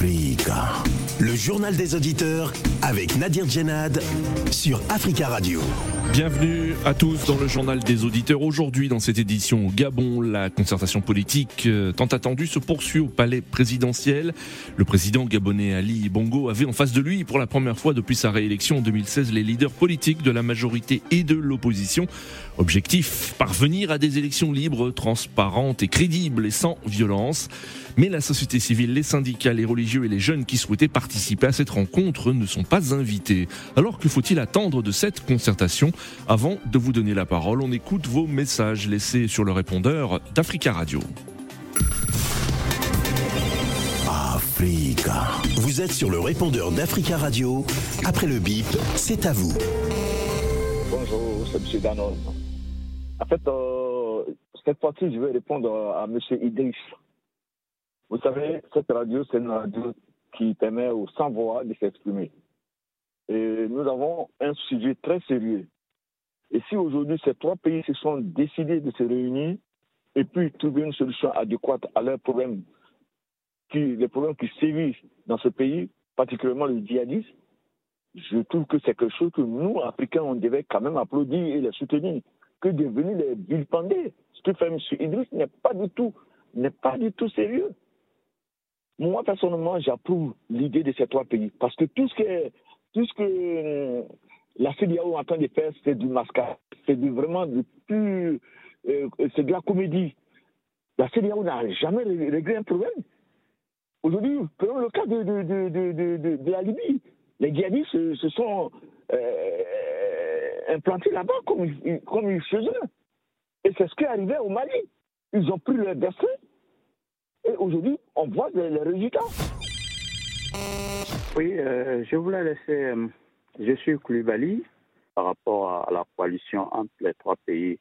Le journal des auditeurs avec Nadir Djenad sur Africa Radio. Bienvenue à tous dans le journal des auditeurs. Aujourd'hui, dans cette édition au Gabon, la concertation politique euh, tant attendue se poursuit au palais présidentiel. Le président gabonais Ali Bongo avait en face de lui, pour la première fois depuis sa réélection en 2016, les leaders politiques de la majorité et de l'opposition. Objectif, parvenir à des élections libres, transparentes et crédibles et sans violence. Mais la société civile, les syndicats, les religieux et les jeunes qui souhaitaient participer à cette rencontre ne sont pas invités. Alors que faut-il attendre de cette concertation Avant de vous donner la parole, on écoute vos messages laissés sur le répondeur d'Africa Radio. Africa. Vous êtes sur le répondeur d'Africa Radio. Après le bip, c'est à vous. Bonjour, c'est M. Danon. En fait, euh, cette fois-ci, je vais répondre à M. Idriss. Vous savez, cette radio, c'est une radio qui permet aux sans-voix de s'exprimer. Et nous avons un sujet très sérieux. Et si aujourd'hui ces trois pays se sont décidés de se réunir et puis trouver une solution adéquate à leurs problèmes, qui, les problèmes qui sévissent dans ce pays, particulièrement le djihadisme, je trouve que c'est quelque chose que nous, Africains, on devait quand même applaudir et les soutenir, que de venir les vilipender. Ce que fait M. Idriss n'est pas du tout, n'est pas du tout sérieux. Moi, personnellement, j'approuve l'idée de ces trois pays parce que tout ce que, euh, la CDAO est en train de faire, c'est du mascara. C'est vraiment du plus. Euh, c'est de la comédie. La CDAO n'a jamais réglé un problème. Aujourd'hui, prenons le cas de, la Libye. Les djihadistes se, sont euh, implantés là-bas comme, comme ils faisaient. Et c'est ce qui est arrivé au Mali. Ils ont pris leur destin et aujourd'hui, on voit les, résultats. Oui, euh, je voulais laisser. Euh, je suis Koulibaly par rapport à la coalition entre les trois pays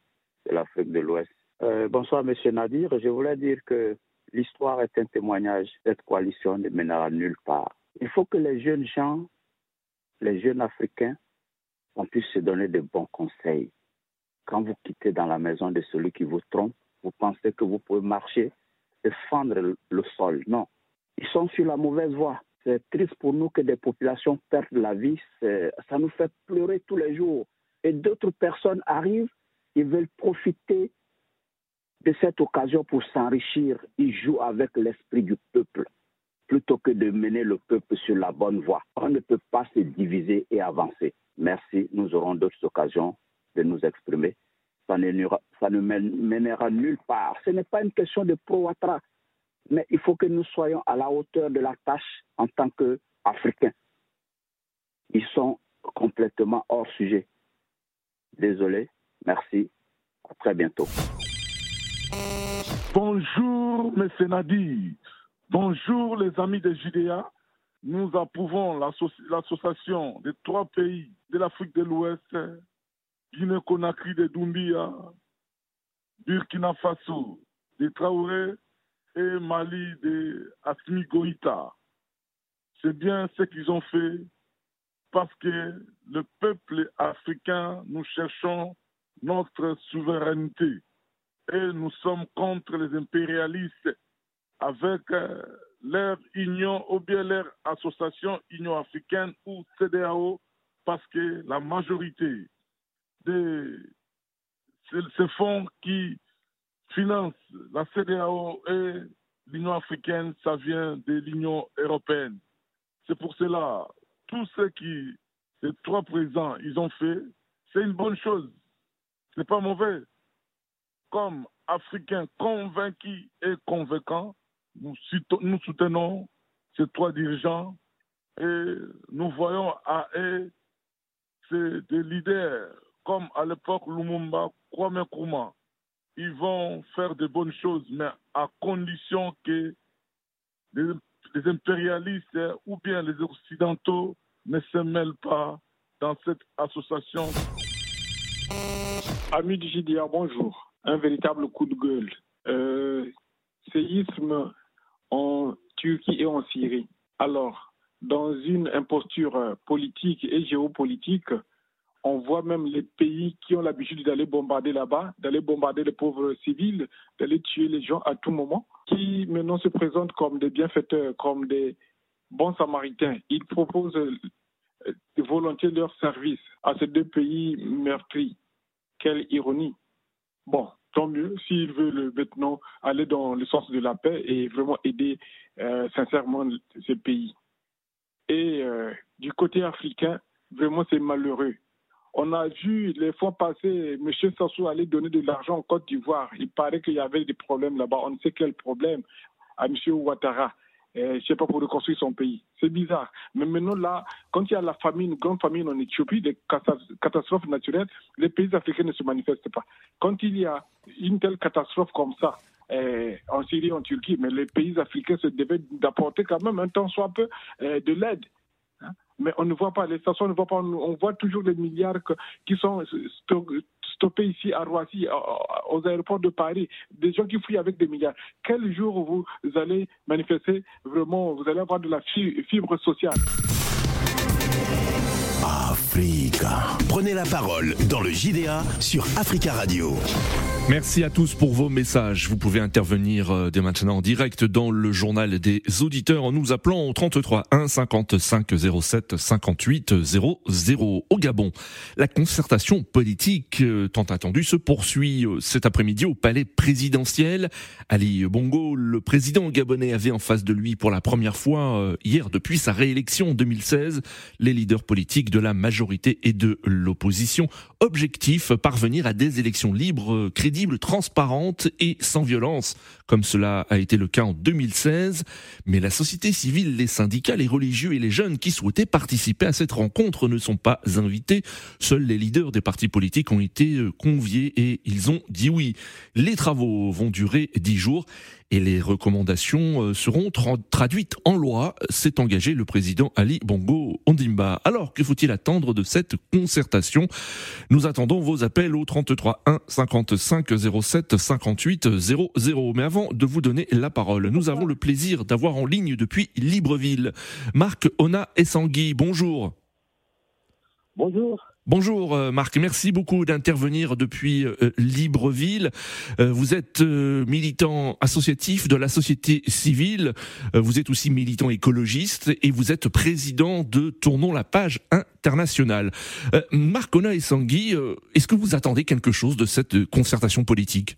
de l'Afrique de l'Ouest. Euh, bonsoir, Monsieur Nadir. Je voulais dire que l'histoire est un témoignage. Cette coalition ne mènera nulle part. Il faut que les jeunes gens, les jeunes Africains, on puisse se donner de bons conseils. Quand vous quittez dans la maison de celui qui vous trompe, vous pensez que vous pouvez marcher fendre le sol. Non, ils sont sur la mauvaise voie. C'est triste pour nous que des populations perdent la vie. Ça nous fait pleurer tous les jours. Et d'autres personnes arrivent, ils veulent profiter de cette occasion pour s'enrichir. Ils jouent avec l'esprit du peuple plutôt que de mener le peuple sur la bonne voie. On ne peut pas se diviser et avancer. Merci, nous aurons d'autres occasions de nous exprimer ça ne, mènera nulle part. Ce n'est pas une question de pro-atra, mais il faut que nous soyons à la hauteur de la tâche en tant qu'Africains. Ils sont complètement hors sujet. Désolé, merci, à très bientôt. Bonjour, mes Nadi. Bonjour, les amis de Judéa. Nous approuvons l'association des trois pays de l'Afrique de l'Ouest Guinée-Conakry de Doumbia, Burkina Faso de Traoré et Mali de Asmi Goïta. C'est bien ce qu'ils ont fait parce que le peuple africain, nous cherchons notre souveraineté et nous sommes contre les impérialistes avec euh, leur union ou bien leur association Union africaine ou CDAO parce que la majorité de ces fonds qui financent la CDAO et l'Union africaine, ça vient de l'Union européenne. C'est pour cela, tout ce qui, les trois présidents, ils ont fait, c'est une bonne chose. Ce n'est pas mauvais. Comme Africains convaincus et convaincants, nous, nous soutenons ces trois dirigeants et nous voyons à eux, des leaders comme à l'époque Lumumba, Kwame Nkrumah, ils vont faire de bonnes choses, mais à condition que les, impérialistes ou bien les occidentaux ne se mêlent pas dans cette association. Du JDA, bonjour. Un véritable coup de gueule. Euh, séisme en Turquie et en Syrie. Alors, dans une imposture politique et géopolitique, on voit même les pays qui ont l'habitude d'aller bombarder là-bas, d'aller bombarder les pauvres civils, d'aller tuer les gens à tout moment, qui maintenant se présentent comme des bienfaiteurs, comme des, bons samaritains. Ils proposent volontiers leur service à ces deux pays meurtris. Quelle ironie. Bon, tant mieux s'ils veulent maintenant aller dans le sens de la paix et vraiment aider sincèrement ces pays. Et du côté africain, vraiment c'est malheureux. On a vu les fois passées M. Sassou aller donner de l'argent en Côte d'Ivoire. Il paraît qu'il y avait des problèmes là-bas. On ne sait quel problème à M. Ouattara. je ne sais pas, pour reconstruire son pays. C'est bizarre. Mais maintenant, là, quand il y a la famine, une grande famine en Éthiopie, des catastrophes naturelles, les pays africains ne se manifestent pas. Quand il y a une telle catastrophe comme ça, eh, en Syrie, en Turquie, mais les pays africains se devaient d'apporter quand même un temps soit peu eh, de l'aide mais on ne voit pas, les stations ne voient pas, on voit toujours les milliards qui sont stoppés ici à Roissy, aux aéroports de Paris, des gens qui fuient avec des milliards. Quel jour vous allez manifester vraiment, vous allez avoir de la fibre sociale? Africa. Prenez la parole dans le JDA sur Africa Radio. Merci à tous pour vos messages. Vous pouvez intervenir euh, dès maintenant en direct dans le journal des auditeurs en nous appelant au 33 1 55 07 58 00 au Gabon. La concertation politique euh, tant attendue se poursuit euh, cet après-midi au palais présidentiel. Ali Bongo, le président gabonais, avait en face de lui pour la première fois hier depuis sa réélection en 2016 les leaders politiques de la majorité et de l'opposition. Objectif parvenir à des élections libres, crédibles transparente et sans violence, comme cela a été le cas en 2016. Mais la société civile, les syndicats, les religieux et les jeunes qui souhaitaient participer à cette rencontre ne sont pas invités. Seuls les leaders des partis politiques ont été euh, conviés et ils ont dit oui. Les travaux vont durer dix jours et les recommandations euh, seront traduites en loi, s'est engagé le président Ali Bongo Ondimba. Alors, que faut-il attendre de cette concertation? Nous attendons vos appels au 33 1 55 07 58 00. Mais avant de vous donner la parole, nous avons le plaisir d'avoir en ligne depuis Libreville Marc Ona Essangui. Bonjour. Bonjour. Bonjour euh, Marc, merci beaucoup d'intervenir depuis euh, Libreville. Euh, vous êtes militant associatif de la société civile, vous êtes aussi militant écologiste et vous êtes président de Tournons la page internationale. Marc Ona et Sangui, est-ce que vous attendez quelque chose de cette concertation politique?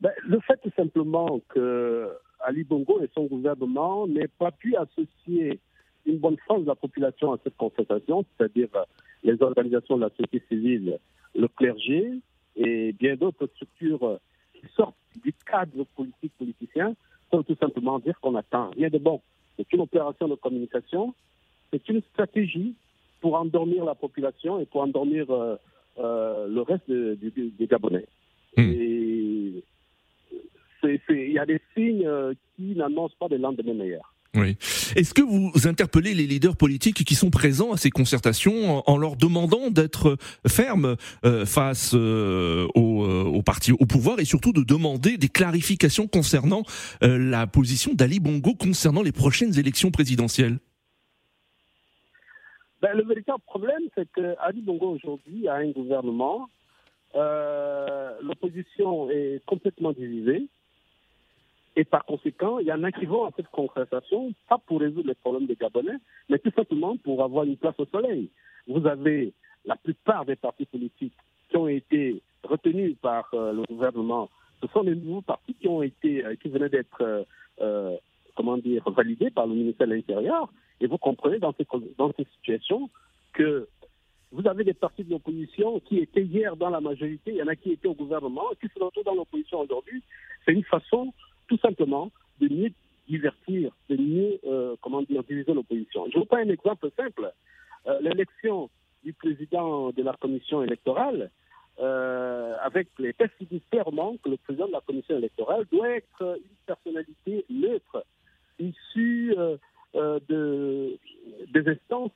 Ben, Le fait simplement que Ali Bongo et son gouvernement n'aient pas pu associer une bonne France de la population à cette concertation, c'est-à-dire euh, les organisations de la société civile, le clergé et bien d'autres structures euh, qui sortent du cadre politique politicien, sans tout simplement dire qu'on attend rien de bon. C'est une opération de communication, c'est une stratégie pour endormir la population et pour endormir euh, le reste des Gabonais. Hmm. Et il y a des signes qui n'annoncent pas de lendemain meilleur. Oui. Est-ce que vous interpellez les leaders politiques qui sont présents à ces concertations en, leur demandant d'être fermes euh, face euh, au, euh, au, parti au pouvoir et surtout de demander des clarifications concernant la position d'Ali Bongo concernant les prochaines élections présidentielles? Ben, Le véritable problème, c'est que Ali Bongo aujourd'hui a un gouvernement. L'opposition est complètement divisée. Et par conséquent, il y en a qui vont à cette conversation, pas pour résoudre les problèmes des Gabonais, mais tout simplement pour avoir une place au soleil. Vous avez la plupart des partis politiques qui ont été retenus par euh, le gouvernement. Ce sont les nouveaux partis qui ont été, euh, qui venaient d'être, euh, comment dire, validés par le ministère de l'Intérieur. Et vous comprenez dans ces, dans ces situations que vous avez des partis de l'opposition qui étaient hier dans la majorité, il y en a qui étaient au gouvernement, qui se retrouvent dans l'opposition aujourd'hui. C'est une façon tout simplement de mieux divertir, de mieux, euh, comment dire, diviser l'opposition. Je vous prends un exemple simple. Euh, l'élection du président de la commission électorale, euh, avec les tests qui disent clairement que le président de la commission électorale doit être une personnalité neutre, issue de, des instances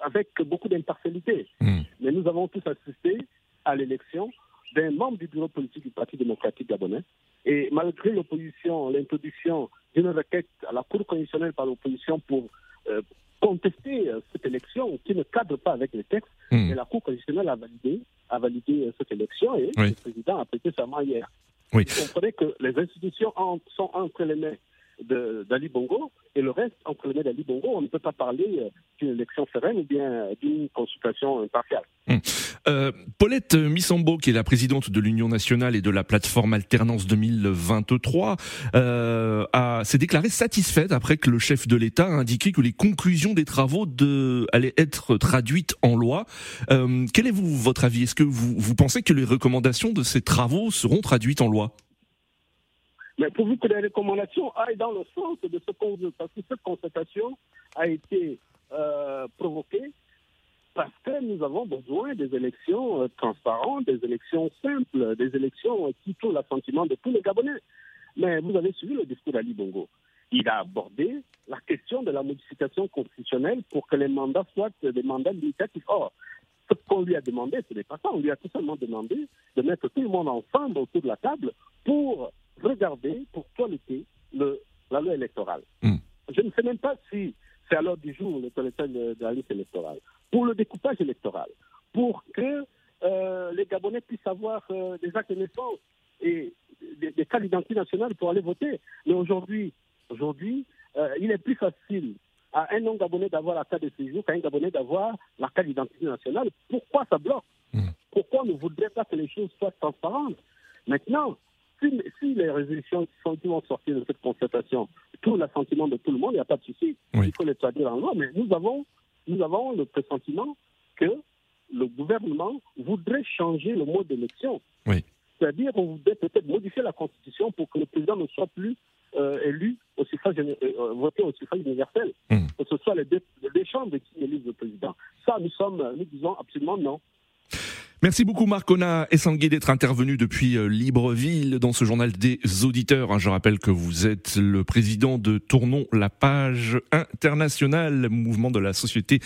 avec beaucoup d'impartialité. Hmm. Mais nous avons tous assisté à l'élection d'un membre du bureau politique du Parti démocratique gabonais, et malgré l'opposition, l'introduction d'une requête à la Cour constitutionnelle par l'opposition pour euh, contester euh, cette élection qui ne cadre pas avec les textes, hmm. la Cour constitutionnelle a validé, a validé euh, cette élection et le président a prêté sa main hier. Oui. Vous comprenez que les institutions sont entre les mains d'Ali Bongo et le reste entre les d'Ali Bongo. On ne peut pas parler euh, d'une élection sereine ou bien d'une consultation impartiale. Hum. Euh, Paulette Missambo, qui est la présidente de l'Union nationale et de la plateforme Alternance 2023, euh, s'est déclarée satisfaite après que le chef de l'État a indiqué que les conclusions des travaux de, allaient être traduites en loi. Euh, quel est vous, votre avis? Est-ce que vous, vous pensez que les recommandations de ces travaux seront traduites en loi? Mais pourvu que les recommandations aillent dans le sens de ce qu'on veut, parce que cette constatation a été euh, provoquée parce que nous avons besoin des élections euh, transparentes, des élections simples, des élections qui touchent l'assentiment de tous les Gabonais. Mais vous avez suivi le discours d'Ali Bongo. Il a abordé la question de la modification constitutionnelle pour que les mandats soient des mandats limitatifs. Or, ce qu'on lui a demandé, ce n'est pas ça. On lui a tout simplement demandé de mettre tout le monde ensemble autour de la table pour regarder, pour toiletter le, la loi électorale. Hmm. Je ne sais même pas si c'est à l'ordre du jour le toilettage de la liste électorale. Pour le découpage électoral, pour que euh, les Gabonais puissent avoir euh, des actes de naissance et des, des cas d'identité nationale pour aller voter. Mais aujourd'hui, aujourd'hui, euh, il est plus facile à un non-Gabonais d'avoir la carte de séjour qu'à un Gabonais d'avoir la carte d'identité nationale. Pourquoi ça bloque? Hmm. Pourquoi ne voudrait pas que les choses soient transparentes? Maintenant, si, les résolutions qui vont sortir de cette constatation tout l'assentiment de tout le monde, il n'y a pas de souci. Il faut les traduire en loi. Mais nous avons, nous avons le pressentiment que le gouvernement voudrait changer le mode d'élection. C'est-à-dire qu'on voudrait peut-être modifier la Constitution pour que le président ne soit plus euh, élu au suffrage, euh, euh, voté au suffrage universel. Hmm. Que ce soit les deux, les chambres qui élisent le président. Ça, nous sommes, nous disons absolument non. Merci beaucoup Marcona Essangui d'être intervenu depuis euh, Libreville dans ce journal des auditeurs. Hein, je rappelle que vous êtes le président de Tournons la page internationale, mouvement de la société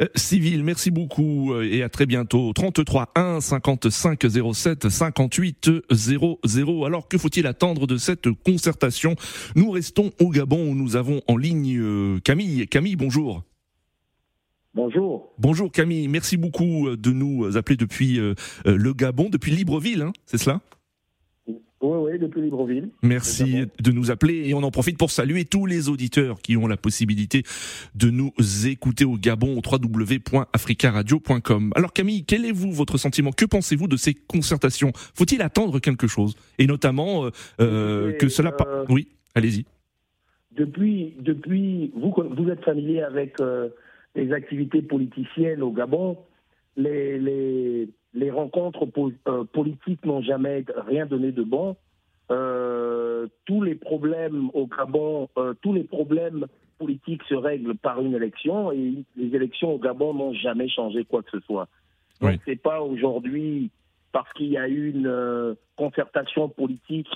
euh, civile. Merci beaucoup euh, et à très bientôt. 33 1 55 07 58 00. Alors que faut-il attendre de cette concertation? Nous restons au Gabon où nous avons en ligne Camille. Camille, bonjour. Bonjour. Bonjour Camille, merci beaucoup euh, de nous appeler depuis euh, euh, le Gabon, depuis Libreville, hein, c'est cela? Oui, oui, depuis Libreville. Merci de nous appeler et on en profite pour saluer tous les auditeurs qui ont la possibilité de nous écouter au Gabon au www.africaradio.com. Alors Camille, quel est vous votre sentiment? Que pensez-vous de ces concertations? Faut-il attendre quelque chose? Et notamment que cela... oui, allez-y. Depuis, depuis, vous, vous êtes familier avec les activités politiciennes au Gabon, les, les, les rencontres euh, politiques n'ont jamais rien donné de bon. Euh, tous les problèmes au Gabon, euh, tous les problèmes politiques se règlent par une élection et les élections au Gabon n'ont jamais changé quoi que ce soit. Donc c'est pas aujourd'hui parce qu'il y a eu une concertation politique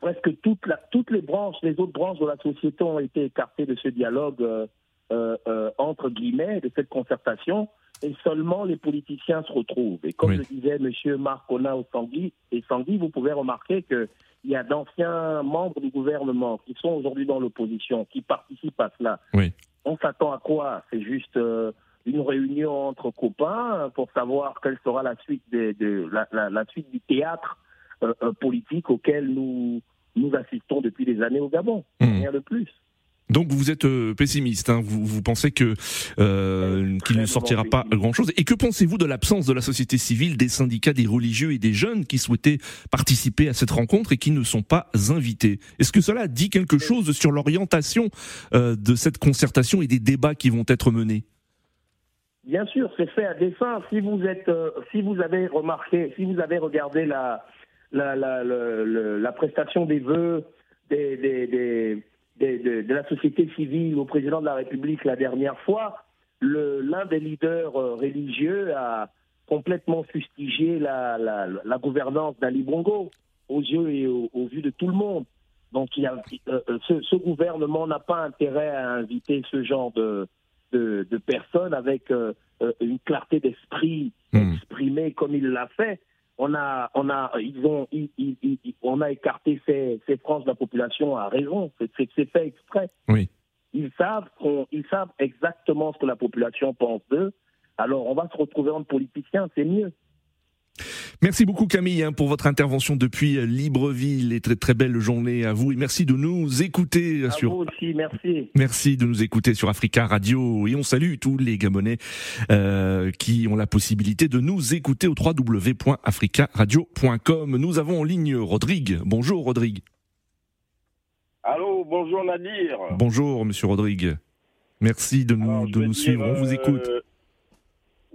presque toute la, toutes les branches, les autres branches de la société ont été écartées de ce dialogue euh, euh, entre guillemets, de cette concertation, et seulement les politiciens se retrouvent. Et comme le disait M. Marcona au Sangui, et Sangui, vous pouvez remarquer qu'il y a d'anciens membres du gouvernement qui sont aujourd'hui dans l'opposition, qui participent à cela. On s'attend à quoi? C'est juste euh, une réunion entre copains pour savoir quelle sera la suite, de, la, suite du théâtre politique auquel nous, nous assistons depuis des années au Gabon. Hmm. Rien de plus. Donc vous êtes euh, pessimiste, hein. vous, vous, pensez que euh, qu'il ne sortira pas grand-chose. Et que pensez-vous de l'absence de la société civile, des syndicats, des religieux et des jeunes qui souhaitaient participer à cette rencontre et qui ne sont pas invités? Est-ce que cela dit quelque chose sur l'orientation euh, de cette concertation et des débats qui vont être menés? Bien sûr, c'est fait à dessein. Si vous êtes, si vous avez remarqué, si vous avez regardé la la, la, la, prestation des vœux des, des de, de, la société civile au président de la République la dernière fois, l'un des leaders euh, religieux a complètement fustigé la, la, la gouvernance d'Ali Bongo aux yeux et au, vu de tout le monde. Donc il y a, euh, euh, ce, ce, gouvernement n'a pas intérêt à inviter ce genre de, de, de personnes avec une clarté d'esprit hmm. exprimée comme il l'a fait on a, on a, ils ont, on a écarté ces, ces franges de la population à raison. C'est fait exprès. Oui. Ils savent, ils savent exactement ce que la population pense d'eux. Alors, on va se retrouver entre politiciens, c'est mieux. Merci beaucoup Camille hein, pour votre intervention depuis Libreville et très très belle journée à vous et merci de nous écouter à sur. Vous aussi, merci. Merci de nous écouter sur Africa Radio et on salue tous les Gabonais euh, qui ont la possibilité de nous écouter au www.africaradio.com. Nous avons en ligne Rodrigue. Bonjour Rodrigue. Allô, bonjour Nadir. Bonjour Monsieur Rodrigue. Merci de nous, de nous suivre. On vous écoute. Euh,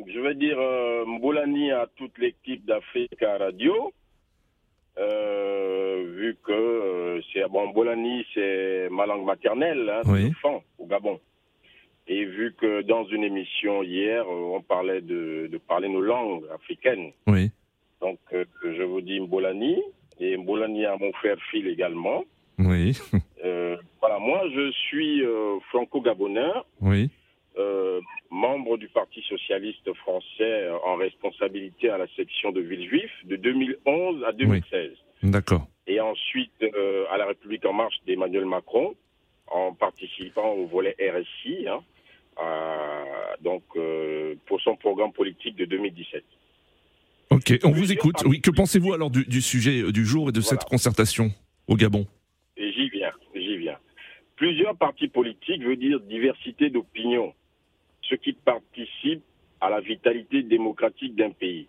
je vais dire euh, Mboulani à toute l'équipe d'Africa Radio. Euh, vu que euh, c'est bon, Mboulani, c'est ma langue maternelle, hein, Oui. enfant au Gabon. Et vu que dans une émission hier, euh, on parlait de, de parler nos langues africaines. Oui. Donc, euh, je vous dis Mbolani. Et Mbolani à mon frère Phil également. Oui. Voilà, moi, je suis franco-gabonais, Oui. Euh, membre du Parti socialiste français en responsabilité à la section de Villejuif de 2011 à 2016. D'accord. Et ensuite euh, à la République en marche d'Emmanuel Macron en participant au volet RSI, hein, donc euh, pour son programme politique de 2017. Ok, on vous écoute. Oui, que pensez-vous alors du, du sujet du jour et de cette concertation au Gabon? J'y viens, j'y viens. Plusieurs partis politiques veut dire diversité d'opinions, ce qui participe à la vitalité démocratique d'un pays.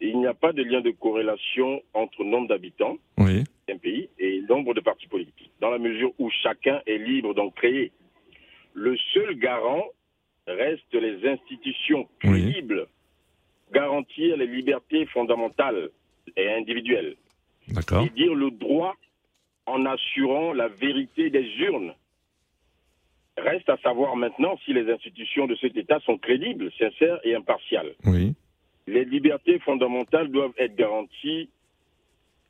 Et il n'y a pas de lien de corrélation entre nombre d'habitants Oui. d'un pays et nombre de partis politiques, dans la mesure où chacun est libre d'en créer. Le seul garant reste les institutions Oui. crédibles, garantir les libertés fondamentales et individuelles D'accord. et dire le droit en assurant la vérité des urnes. Reste à savoir maintenant si les institutions de cet État sont crédibles, sincères et impartiales. Oui. Les libertés fondamentales doivent être garanties.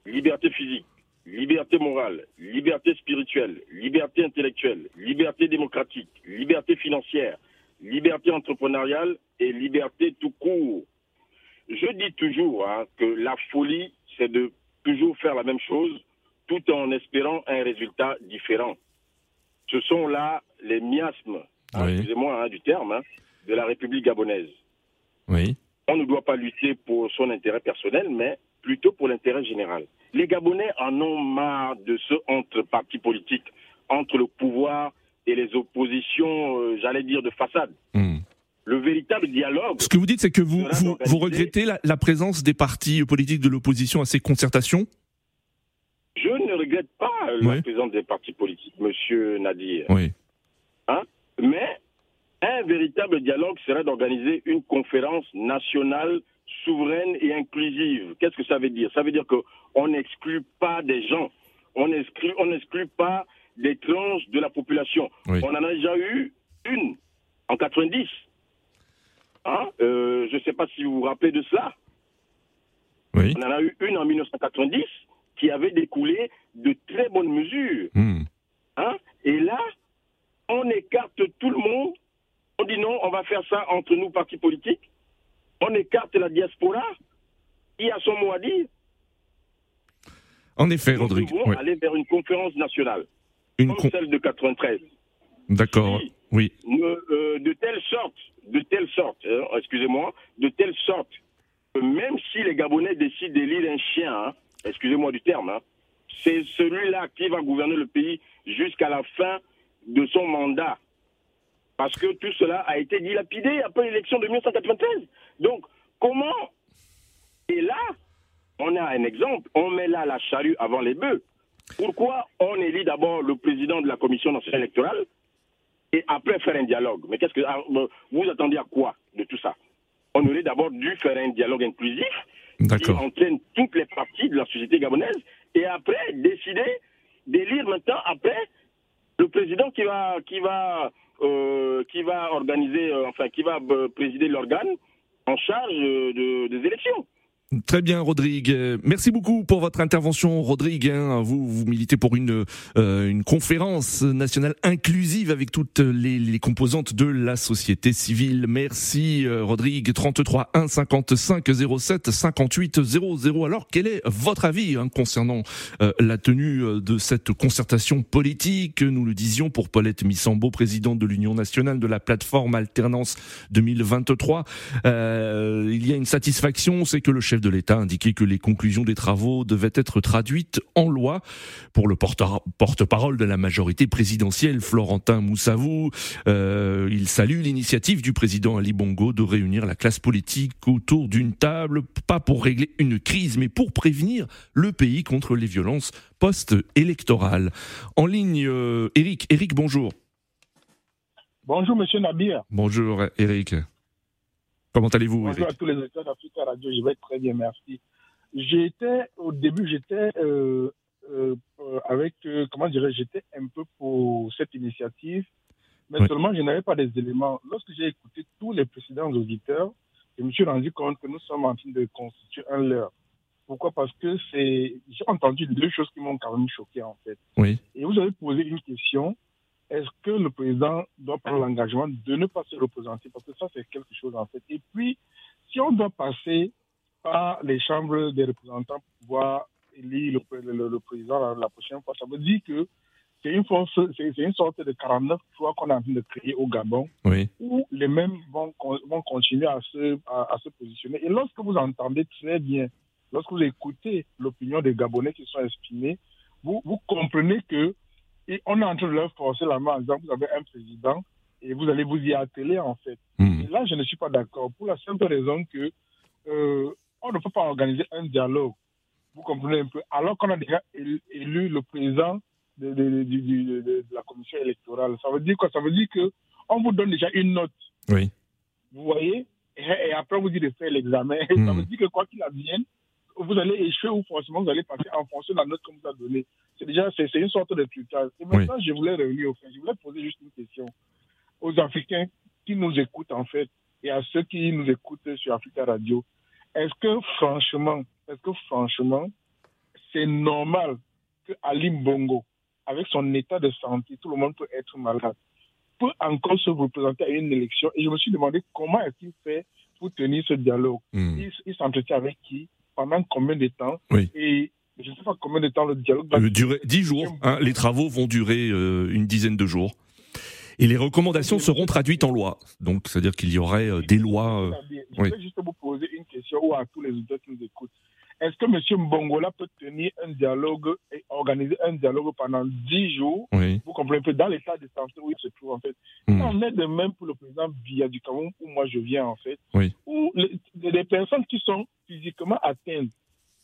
Liberté physique, liberté morale, liberté spirituelle, liberté intellectuelle, liberté démocratique, liberté financière, liberté entrepreneuriale et liberté tout court. Je dis toujours hein, que la folie, c'est de toujours faire la même chose tout en espérant un résultat différent. Ce sont là les miasmes, hein, Oui. excusez-moi hein, du terme, hein, de la République gabonaise. Oui. On ne doit pas lutter pour son intérêt personnel, mais plutôt pour l'intérêt général. Les Gabonais en ont marre de ce entre partis politiques, entre le pouvoir et les oppositions, euh, j'allais dire, de façade. Hmm. Le véritable dialogue, Ce que vous dites, c'est que vous, regrettez la, la présence des partis politiques de l'opposition à ces concertations? Je ne regrette pas Oui. la présence des partis politiques, monsieur Nadir. Oui. Mais un véritable dialogue serait d'organiser une conférence nationale souveraine et inclusive. Qu'est-ce que ça veut dire? Ça veut dire qu'on n'exclut pas des gens, on n'exclut on n'exclut pas des tranches de la population. Oui. On en a déjà eu une en 90. Hein? Euh, je ne sais pas si vous vous rappelez de cela. Oui. On en a eu une en 1990 qui avait découlé de très bonnes mesures. Hmm. Hein? Et là, on écarte tout le monde. On dit non, on va faire ça entre nous, partis politiques. On écarte la diaspora. Il a son mot à dire. En effet, Nous Rodrigue. devons ouais. aller vers une conférence nationale, Une comme con- celle de 93. D'accord. Oui. Euh, de telle sorte, de telle sorte, hein, excusez-moi, de telle sorte que même si les Gabonais décident d'élire un chien, hein, excusez-moi du terme, hein, c'est celui-là qui va gouverner le pays jusqu'à la fin de son mandat. Parce que tout cela a été dilapidé après l'élection de 1993. Donc, comment Et là, on a un exemple, on met là la charrue avant les bœufs. Pourquoi on élit d'abord le président de la commission nationale électorale et après faire un dialogue? Mais qu'est-ce que ah, vous attendez à quoi de tout ça? On aurait d'abord dû faire un dialogue inclusif qui entraîne toutes les parties de la société gabonaise et après décider d'élire maintenant après le président qui va qui va euh, qui va organiser euh, enfin qui va euh, présider l'organe en charge de- des élections. Très bien, Rodrigue. Merci beaucoup pour votre intervention, Rodrigue. hein. Vous, vous militez pour une, euh, une conférence nationale inclusive avec toutes les, les composantes de la société civile. Merci, euh, Rodrigue. 33 1 55 07 58 00. Alors, quel est votre avis hein, concernant euh, la tenue de cette concertation politique? Nous le disions pour Paulette Missambo, présidente de l'Union nationale de la plateforme Alternance 2023. Euh, il y a une satisfaction, c'est que le chef de de l'État a indiqué que les conclusions des travaux devaient être traduites en loi. Pour le porte-parole de la majorité présidentielle, Florentin Moussavou, euh, il salue l'initiative du président Ali Bongo de réunir la classe politique autour d'une table, pas pour régler une crise, mais pour prévenir le pays contre les violences post-électorales. En ligne, euh, Eric. Eric, bonjour. Bonjour, monsieur Nabir. Bonjour, Eric. Comment allez-vous Bonjour à tous les auditeurs d'Africa Radio, je vais très bien, merci. J'étais, au début, j'étais euh, euh, avec, euh, comment dirais j'étais un peu pour cette initiative, mais seulement je n'avais pas des éléments. Lorsque j'ai écouté tous les précédents auditeurs, je me suis rendu compte que nous sommes en train de constituer un leurre. Pourquoi? Parce que c'est, j'ai entendu deux choses qui m'ont quand même choqué en fait. Oui. Et vous avez posé une question est-ce que le président doit prendre l'engagement de ne pas se représenter? Parce que ça, c'est quelque chose en fait. Et puis, si on doit passer par les chambres des représentants pour pouvoir élire le, président la, prochaine fois, ça veut dire que c'est une, force, c'est, une sorte de 49 fois qu'on est en train de créer au Gabon, où les mêmes vont, vont continuer à se, à, se positionner. Et lorsque vous entendez très bien, lorsque vous écoutez l'opinion des Gabonais qui sont exprimés, vous, vous comprenez que et on est en train de leur forcer la main en disant vous avez un président et vous allez vous y atteler en fait. Hmm. Et là, je ne suis pas d'accord pour la simple raison que euh, on ne peut pas organiser un dialogue. Vous comprenez un peu? Alors qu'on a déjà élu, le président de, de, la commission électorale. Ça veut dire quoi? Ça veut dire que on vous donne déjà une note. Oui. Vous voyez? Et, après, vous dit de faire l'examen. Ça hmm. veut dire que quoi qu'il advienne, vous allez échouer ou forcément vous allez passer en fonction de la note qu'on vous a donnée. C'est déjà c'est une sorte de trucage. Et maintenant, je voulais revenir au fait. Je voulais poser juste une question aux Africains qui nous écoutent en fait et à ceux qui nous écoutent sur Africa Radio. Est-ce que franchement, est-ce que franchement, c'est normal que Ali Bongo, avec son état de santé, tout le monde peut être malade, peut encore se représenter à une élection? Et je me suis demandé comment est-ce qu'il fait pour tenir ce dialogue? Hmm. il s'entretient avec qui? Pendant combien de temps oui. Et je ne sais pas combien de temps le dialogue va durer. Dix jours. Hein, les travaux vont durer euh, une dizaine de jours. Et les recommandations seront traduites en loi. Donc, c'est-à-dire qu'il y aurait euh, des lois. Euh, je vais juste vous poser une question ou à tous les auditeurs qui nous écoutent. Est-ce que M. Mbongola peut tenir un dialogue et organiser un dialogue pendant dix jours? Vous comprenez peu dans l'état de santé où il se trouve en fait. Hmm. On est de même pour le président Biya du Cameroun où moi je viens en fait. Oui. Où les, personnes qui sont physiquement atteintes,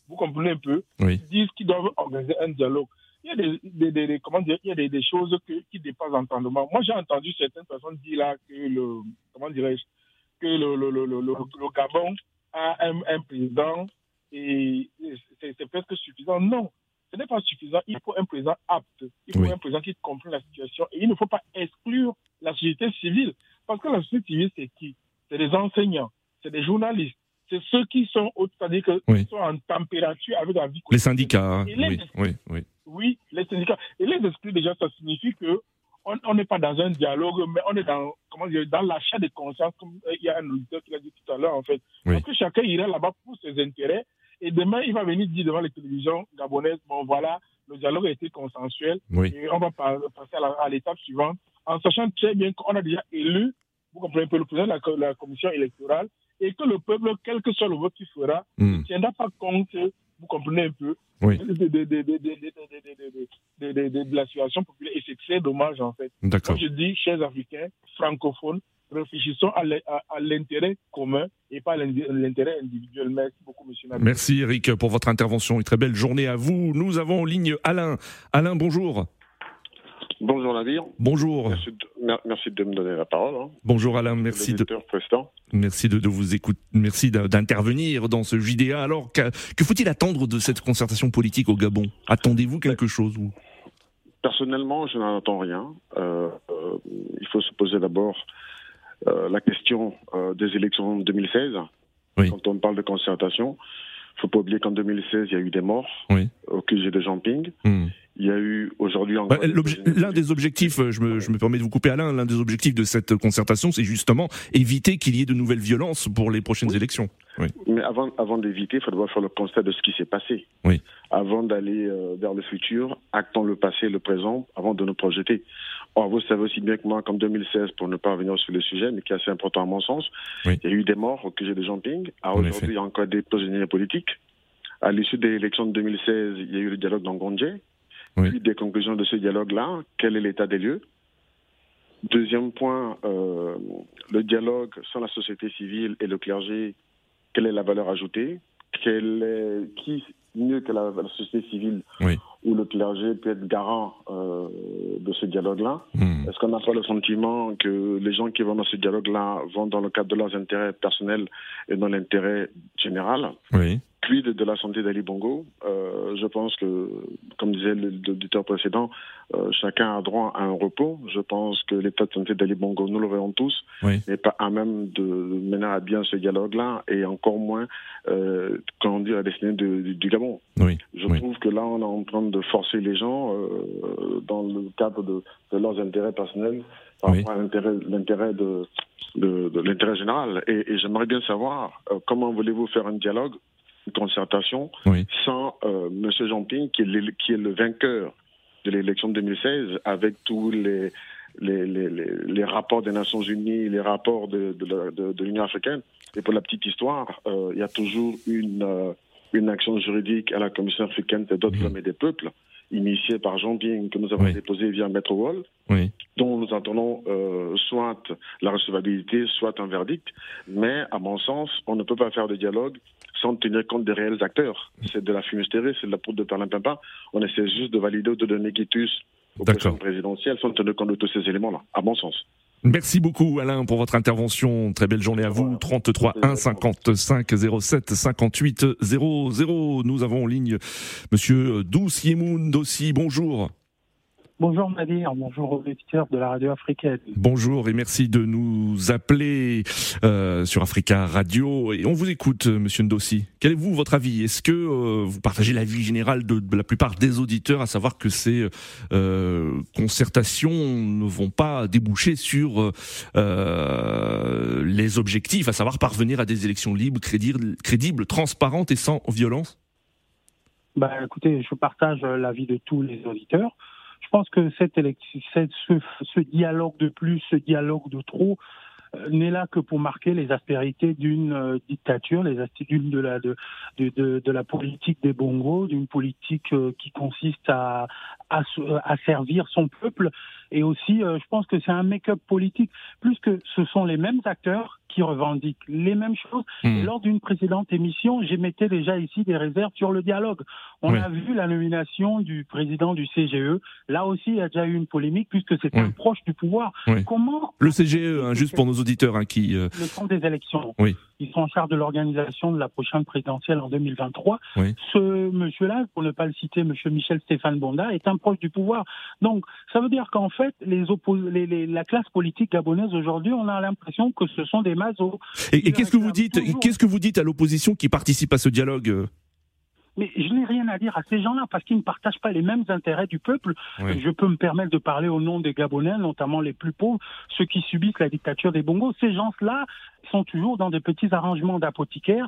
vous comprenez un peu, disent qu'ils doivent organiser un dialogue. Il y a des, des, comment dire, il y a des, choses qui dépassent l'entendement. Moi, j'ai entendu certaines personnes dire là que le, comment dirais-je, que le, le, le, le, Gabon a un, un président et c'est presque suffisant. Non, ce n'est pas suffisant. Il faut un président apte. Il faut un président qui comprenne la situation. Et il ne faut pas exclure la société civile. Parce que la société civile, c'est qui? C'est des enseignants, c'est des journalistes, c'est ceux qui sont, c'est-à-dire qui sont en température avec la vie. Les syndicats, oui, oui, oui. Oui, les syndicats. Et les exclure, déjà, ça signifie que on n'est pas dans un dialogue, mais on est dans, comment dire, dans l'achat de conscience, comme euh, il y a un auditeur qui l'a dit tout à l'heure, en fait. Parce que chacun irait là-bas pour ses intérêts et demain, il va venir dire devant les télévisions gabonaises, bon voilà, le dialogue a été consensuel et on va passer à l'étape suivante, en sachant très bien qu'on a déjà élu, vous comprenez le président de la, commission électorale, et que le peuple, quel que soit le vote qu'il fera, ne tiendra pas compte, vous comprenez un peu, de, la situation populaire. Et c'est très dommage, en fait. Moi, je dis, chers Africains, francophones, réfléchissons à l'intérêt commun et pas à l'intérêt individuel. Merci beaucoup, monsieur Merci, Eric, pour votre intervention. Une très belle journée à vous. Nous avons en ligne Alain. Alain, bonjour. Bonjour Nadir. Bonjour. Merci de, me donner la parole. Hein. Bonjour Alain, merci de, merci de, vous écouter, merci d'intervenir dans ce JDA. Alors, que, faut-il attendre de cette concertation politique au Gabon? Attendez-vous quelque chose ou Personnellement, je n'en attends rien. Euh, euh, il faut se poser d'abord euh, la question euh, des élections de 2016. Quand on parle de concertation, il ne faut pas oublier qu'en 2016, il y a eu des morts au QG de Jumping. Hmm. Il y a eu aujourd'hui bah, L'un des objectifs, je me, je me, permets de vous couper Alain, l'un des objectifs de cette concertation, c'est justement éviter qu'il y ait de nouvelles violences pour les prochaines élections. Oui. Mais avant, avant d'éviter, il faut faire le constat de ce qui s'est passé. Oui. Avant d'aller euh, vers le futur, actons le passé, le présent, avant de nous projeter. Or, vous savez aussi bien que moi qu'en 2016, pour ne pas revenir sur le sujet, mais qui est assez important à mon sens, il y a eu des morts au QG de Jumping. Aujourd'hui, il y a encore des prisonniers politiques. À l'issue des élections de 2016, il y a eu le dialogue dans Gondje. Puis des conclusions de ce dialogue-là, quel est l'état des lieux? Deuxième point, euh, le dialogue sans la société civile et le clergé, quelle est la valeur ajoutée? Quelle est, Qui mieux que la, société civile ou le clergé peut être garant euh, de ce dialogue-là hmm. Est-ce qu'on n'a pas le sentiment que les gens qui vont dans ce dialogue-là vont dans le cadre de leurs intérêts personnels et dans l'intérêt général? Oui. Puis de, la santé d'Ali Bongo, euh, je pense que, comme disait l'auditeur précédent, euh, chacun a droit à un repos. Je pense que l'état de santé d'Ali Bongo, nous le voyons tous, n'est pas à même de mener à bien ce dialogue-là et encore moins, euh, comment dire, à destinée du, Gabon. Oui. Je trouve que là, on est en train de forcer les gens euh, dans le cadre de, leurs intérêts personnels par rapport à l'intérêt de, de, l'intérêt général. Et, et j'aimerais bien savoir comment voulez-vous faire un dialogue une concertation sans euh, M. Jean-Ping, qui, qui, est le vainqueur de l'élection de 2016, avec tous les, les, les, les, rapports des Nations Unies, les rapports de, de, l'Union africaine. Et pour la petite histoire, euh, il y a toujours une, euh, une action juridique à la Commission africaine des droits de l'homme et des peuples, initiée par Jean Ping, que nous avons déposé via Maître Wall, dont nous attendons soit la recevabilité, soit un verdict. Mais, à mon sens, on ne peut pas faire de dialogue sans tenir compte des réels acteurs. C'est de la fumisterie, c'est de la poudre de perlimpinpin. On essaie juste de valider ou de donner quitus aux présidentielles présidentielles sans tenir compte de tous ces éléments-là, à mon sens. Merci beaucoup Alain pour votre intervention. Très belle journée à vous. 33 1 55 07 58 00. Nous avons en ligne Monsieur Douce Yemoun aussi. Bonjour. Bonjour Nadir, bonjour aux auditeurs de la radio africaine. Bonjour et merci de nous appeler euh, sur Africa Radio. Et on vous écoute, Monsieur Ndossi. Quel est vous votre avis? Est-ce que euh, vous partagez l'avis général de, la plupart des auditeurs, à savoir que ces euh, concertations ne vont pas déboucher sur les objectifs, à savoir parvenir à des élections libres, crédibles, crédibles transparentes et sans violence? Bah, écoutez, je partage l'avis de tous les auditeurs je pense que cette, ce, ce dialogue de plus, ce dialogue de trop, euh, n'est là que pour marquer les aspérités d'une euh, dictature, les aspérités de la de, de, de, la politique des bongos, d'une politique euh, qui consiste à, à, à, servir son peuple. Et aussi, je pense que c'est un make-up politique, plus que ce sont les mêmes acteurs qui revendiquent les mêmes choses. Hmm. lors d'une précédente émission, j'émettais déjà ici des réserves sur le dialogue. On a vu la nomination du président du CGE. Là aussi, il y a déjà eu une polémique puisque c'est un proche du pouvoir. Comment le CGE, hein, juste pour nos auditeurs hein, qui euh, le temps des élections. Oui. Ils sont en charge de l'organisation de la prochaine présidentielle en 2023. Ce monsieur-là, pour ne pas le citer, monsieur Michel Stéphane Bonda, est un proche du pouvoir. Donc, ça veut dire qu'en fait, les, les, la classe politique gabonaise aujourd'hui, on a l'impression que ce sont des et, qu'est-ce que vous dites Qu'est-ce que vous dites à l'opposition qui participe à ce dialogue mais je n'ai rien à dire à ces gens-là parce qu'ils ne partagent pas les mêmes intérêts du peuple. Je peux me permettre de parler au nom des Gabonais, notamment les plus pauvres, ceux qui subissent la dictature des Bongos. Ces gens-là sont toujours dans des petits arrangements d'apothicaires.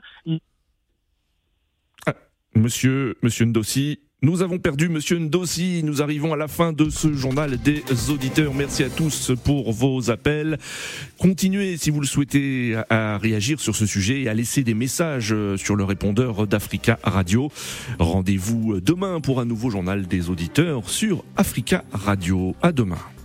Ah, monsieur, monsieur Ndossi, nous avons perdu Monsieur Ndossi. Nous arrivons à la fin de ce journal des auditeurs. Merci à tous pour vos appels. Continuez, si vous le souhaitez, à réagir sur ce sujet et à laisser des messages sur le répondeur d'Africa Radio. Rendez-vous demain pour un nouveau journal des auditeurs sur Africa Radio. À demain.